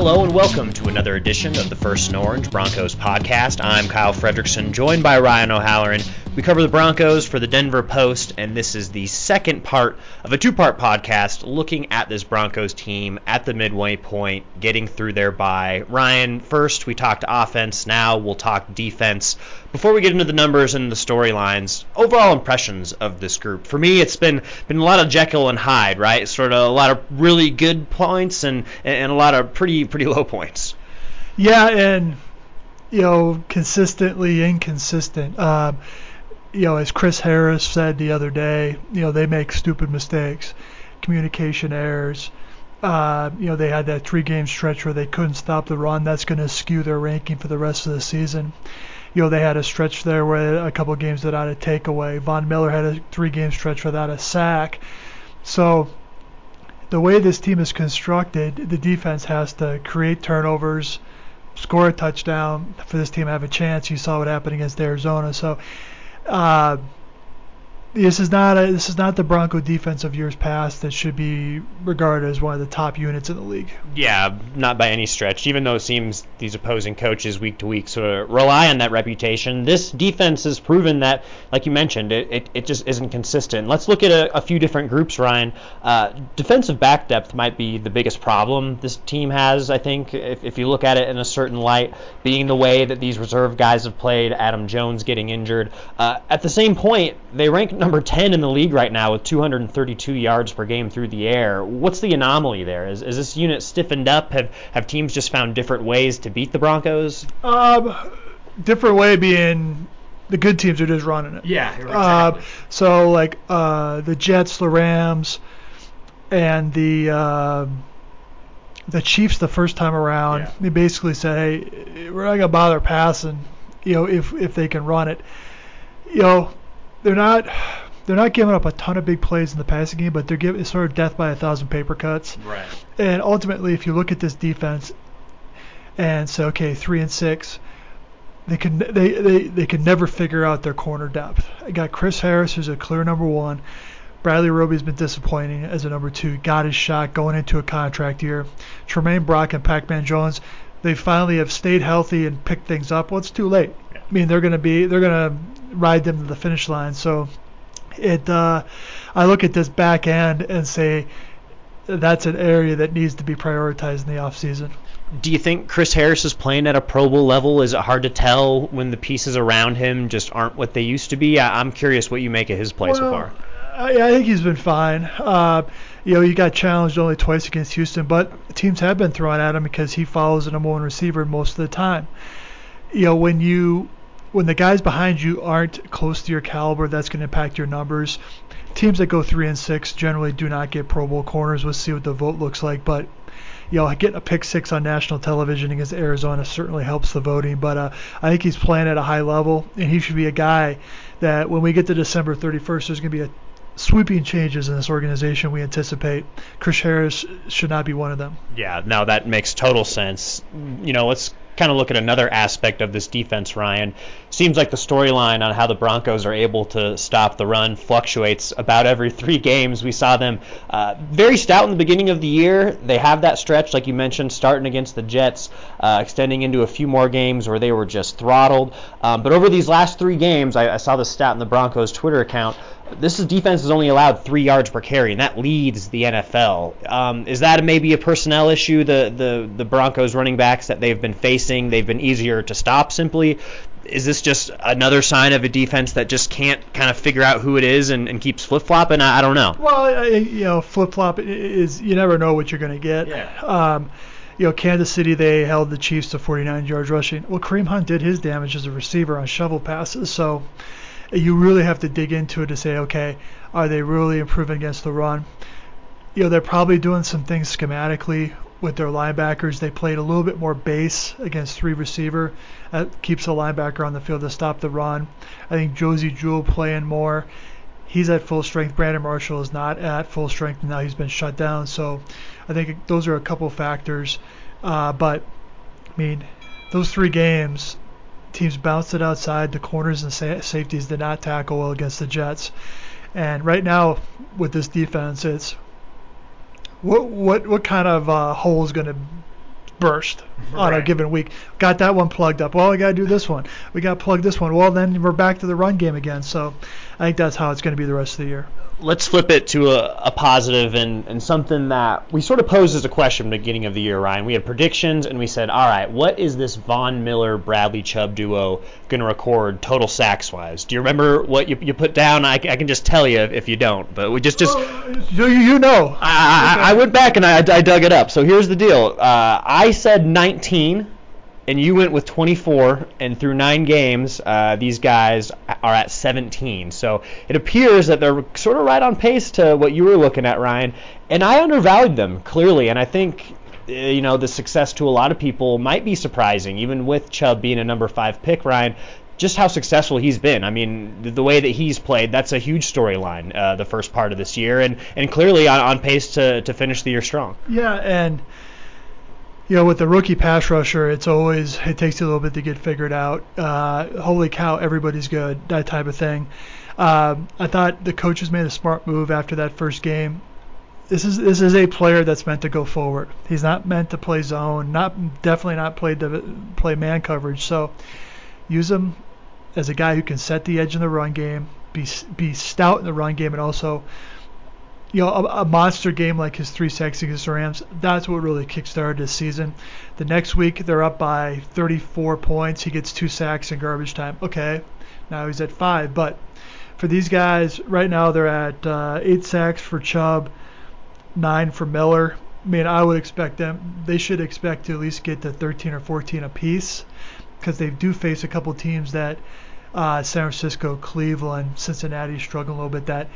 Hello and welcome to another edition of the First and Orange Broncos podcast. I'm Kyle Fredrickson, joined by Ryan O'Halloran. We cover the Broncos for the Denver Post, and this is the second part of a two part podcast looking at this Broncos team at the midway point, getting through their bye. Ryan, first we talked offense, now we'll talk defense. Before we get into the numbers and the storylines, overall impressions of this group. For me, it's been been a lot of Jekyll and Hyde, right? Sort of a lot of really good points and and a lot of pretty pretty low points. Yeah, and you know, consistently inconsistent. Um, you know, as Chris Harris said the other day, you know, they make stupid mistakes, communication errors. Uh, you know, they had that three-game stretch where they couldn't stop the run. That's going to skew their ranking for the rest of the season. You know, they had a stretch there where a couple games without a takeaway. Von Miller had a three-game stretch without a sack. So the way this team is constructed, the defense has to create turnovers, score a touchdown for this team to have a chance. You saw what happened against Arizona. So uh, this is not a, this is not the Bronco defense of years past that should be regarded as one of the top units in the league. Yeah, not by any stretch. Even though it seems these opposing coaches week to week sort of rely on that reputation, this defense has proven that, like you mentioned, it, it, it just isn't consistent. Let's look at a, a few different groups, Ryan. Uh, defensive back depth might be the biggest problem this team has. I think if, if you look at it in a certain light, being the way that these reserve guys have played, Adam Jones getting injured. Uh, at the same point, they rank number 10 in the league right now with 232 yards per game through the air. What's the anomaly there? Is, is this unit stiffened up? Have have teams just found different ways to beat the Broncos? Um, different way being the good teams are just running it. Yeah, exactly. Uh, so like uh, the Jets, the Rams, and the uh, the Chiefs the first time around, Yeah. they basically said, "Hey, we're not gonna bother passing, you know, if if they can run it." You know, they're not they're not giving up a ton of big plays in the passing game, but they're giving it's sort of death by a thousand paper cuts. Right. And ultimately, if you look at this defense and say, okay, three and six, they can they, they, they can never figure out their corner depth. I got Chris Harris, who's a clear number one. Bradley Roby's been disappointing as a number two. Got his shot going into a contract year. Tramaine Brock and Pac-Man Jones, they finally have stayed healthy and picked things up. Well, it's too late. I mean, they're going to be they're going to ride them to the finish line. So it uh, I look at this back end and say that's an area that needs to be prioritized in the offseason. Do you think Chris Harris is playing at a Pro Bowl level? Is it hard to tell when the pieces around him just aren't what they used to be? I, I'm curious what you make of his play so far. I, I think he's been fine. Uh, you know, he got challenged only twice against Houston, but teams have been throwing at him because he follows the number one receiver most of the time. You know, when you when the guys behind you aren't close to your caliber, that's going to impact your numbers. Teams that go three and six generally do not get Pro Bowl corners. We'll see what the vote looks like, but you know, getting a pick six on national television against Arizona certainly helps the voting. But uh, I think he's playing at a high level, and he should be a guy that when we get to December 31st, there's going to be a sweeping changes in this organization we anticipate. Chris Harris should not be one of them. Yeah, no, that makes total sense. You know, let's kind of look at another aspect of this defense, Ryan. Seems like the storyline on how the Broncos are able to stop the run fluctuates about every three games. We saw them uh, very stout in the beginning of the year. They have that stretch, like you mentioned, starting against the Jets, uh, extending into a few more games where they were just throttled. Um, but over these last three games, I, I saw the stat in the Broncos Twitter account. This is defense has only allowed three yards per carry, and that leads the NFL. Um, is that maybe a personnel issue? The, the the Broncos running backs that they've been facing, they've been easier to stop. Simply, is this just another sign of a defense that just can't kind of figure out who it is and, and keeps flip flopping? I, I don't know. Well, you know, flip flop is you never know what you're going to get. Yeah. Um, you know, Kansas City they held the Chiefs to 49 yards rushing. Well, Kareem Hunt did his damage as a receiver on shovel passes, so you really have to dig into it to say, okay, are they really improving against the run? You know, they're probably doing some things schematically with their linebackers. They played a little bit more base against three receiver. That keeps the linebacker on the field to stop the run. I think Josey Jewell playing more. He's at full strength. Brandon Marshall is not at full strength now. He's been shut down. So I think those are a couple factors. Uh, but I mean, those three games, teams bounced it outside. The corners and sa- safeties did not tackle well against the Jets. And right now, with this defense, it's what what what kind of uh, hole is going to burst on a given week. Got that one plugged up. Well, we got to do this one. We got to plug this one. Well, then we're back to the run game again. So I think that's how it's going to be the rest of the year. let's flip it to a, a positive and, and something that we sort of posed as a question at the beginning of the year, Ryan. We had predictions and we said, all right, what is this Von Miller Bradley Chubb duo going to record total sacks wise? Do you remember what you, you put down? I, I can just tell you if you don't, but we just just. You, you know. I, I, I went back and I, I dug it up. So here's the deal. Uh, I said 19, and you went with 24. And through nine games, uh, these guys are at 17. So it appears that they're sort of right on pace to what you were looking at, Ryan. And I undervalued them clearly, and I think. uh, You know the success to a lot of people might be surprising, even with Chubb being a number five pick. Ryan, just how successful he's been. I mean, the, way that he's played, that's a huge storyline uh, the first part of this year, and, and clearly on, on pace to, to finish the year strong. Yeah, and you know, with the rookie pass rusher, it's always it takes a little bit to get figured out. Uh, holy cow, everybody's good, that type of thing. Um, I thought the coaches made a smart move after that first game. This is this is a player that's meant to go forward. He's not meant to play zone, not definitely not play play man coverage. So use him as a guy who can set the edge in the run game, be be stout in the run game, and also you know, a, a monster game like his three sacks against the Rams, that's what really kickstarted this season. The next week, they're up by 34 points. He gets two sacks in garbage time. Okay, now he's at five. But for these guys, right now, they're at uh, eight sacks for Chubb, nine for Miller. I mean, I would expect them, they should expect to at least get to 13 or 14 apiece because they do face a couple teams that uh, San Francisco, Cleveland, Cincinnati struggling a little bit that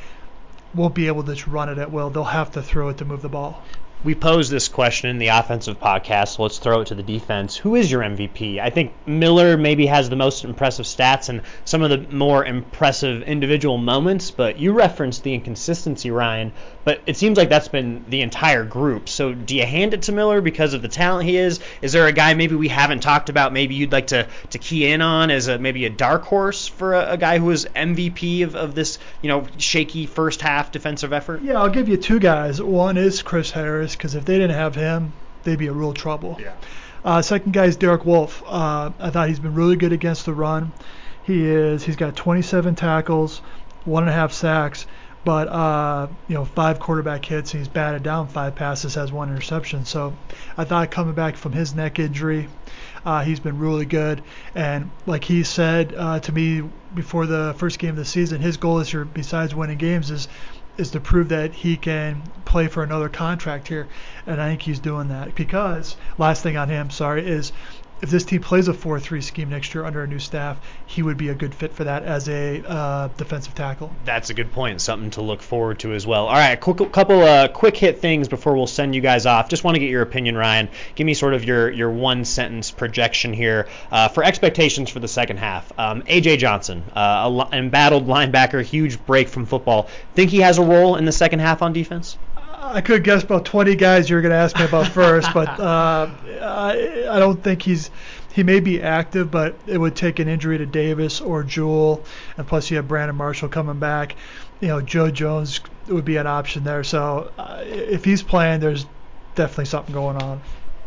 won't be able to just run it at will. They'll have to throw it to move the ball. We posed this question in the offensive podcast, let's throw it to the defense. Who is your MVP? I think Miller maybe has the most impressive stats and some of the more impressive individual moments, but you referenced the inconsistency, Ryan. But it seems like that's been the entire group. So do you hand it to Miller because of the talent he is? Is there a guy maybe we haven't talked about, maybe you'd like to, to key in on as a maybe a dark horse for a, a guy who is MVP of, of this, you know, shaky first half defensive effort? Yeah, I'll give you two guys. One is Chris Harris because if they didn't have him, they'd be in real trouble. Yeah. Uh, second guy is Derek Wolfe. Uh, I thought he's been really good against the run. He is. He's got 27 tackles, one and a half sacks, but uh, you know five quarterback hits. He's batted down five passes, has one interception. So I thought coming back from his neck injury, uh, he's been really good. And like he said uh, to me before the first game of the season, his goal this year, besides winning games, is is to prove that he can play for another contract here, and I think he's doing that because last thing on him, sorry, is if this team plays a 4-3 scheme next year under a new staff, he would be a good fit for that as a uh, defensive tackle. That's a good point. Something to look forward to as well. All right, quick, couple uh, quick hit things before we'll send you guys off. Just want to get your opinion, Ryan. Give me sort of your your one sentence projection here uh, for expectations for the second half. Um, AJ Johnson, uh, a embattled linebacker, huge break from football. Think he has a role in the second half on defense? I could guess about 20 guys you're going to ask me about first, but uh, I, I don't think he's. He may be active, but it would take an injury to Davis or Jewell, and plus you have Brandon Marshall coming back. You know, Joe Jones would be an option there. So uh, if he's playing, there's definitely something going on.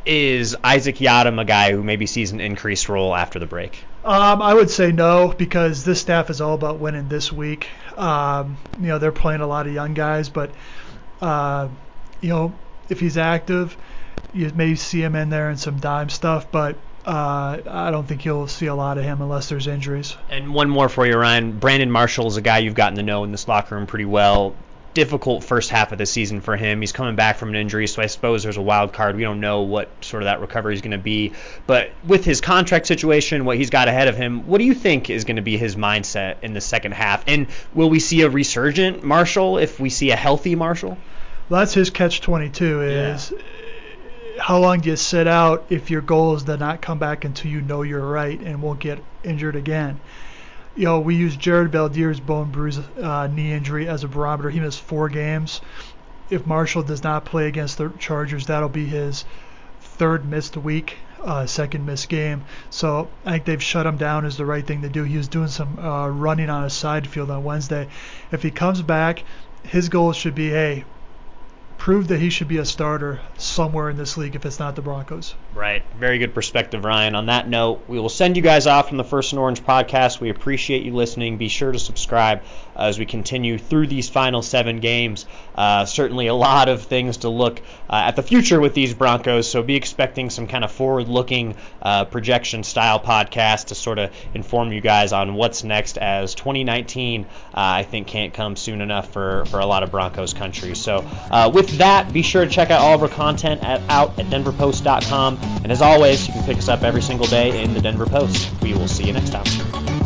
Is Isaac Yiadom a guy who maybe sees an increased role after the break? Um, I would say no because this staff is all about winning this week. Um, you know, they're playing a lot of young guys, but uh, you know, if he's active, you may see him in there in some dime stuff, but uh, I don't think you'll see a lot of him unless there's injuries. And one more for you, Ryan. Brandon Marshall is a guy you've gotten to know in this locker room pretty well. Difficult first half of the season for him. He's coming back from an injury, so I suppose there's a wild card. We don't know what sort of that recovery is going to be. But with his contract situation, what he's got ahead of him, what do you think is going to be his mindset in the second half? And will we see a resurgent Marshall if we see a healthy Marshall? Well, that's his catch 22 is how long do you sit out if your goal is to not come back until you know you're right and won't get injured again. You know, we use Jared Veldheer's bone bruise uh, knee injury as a barometer. He missed four games. If Marshall does not play against the Chargers, that'll be his third missed week, uh, second missed game. So I think they've shut him down is the right thing to do. He was doing some uh, running on a side field on Wednesday. If he comes back, his goal should be, hey, prove that he should be a starter somewhere in this league if it's not the Broncos. Right. Very good perspective, Ryan. On that note, we will send you guys off from the First and Orange podcast. We appreciate you listening. Be sure to subscribe uh, as we continue through these final seven games. Uh, certainly a lot of things to look uh, at the future with these Broncos, so be expecting some kind of forward looking uh, projection style podcast to sort of inform you guys on what's next as 2019, uh, I think, can't come soon enough for, for a lot of Broncos country. So, uh, that, be sure to check out all of our content at, out at denverpost.com. And as always, you can pick us up every single day in the Denver Post. We will see you next time.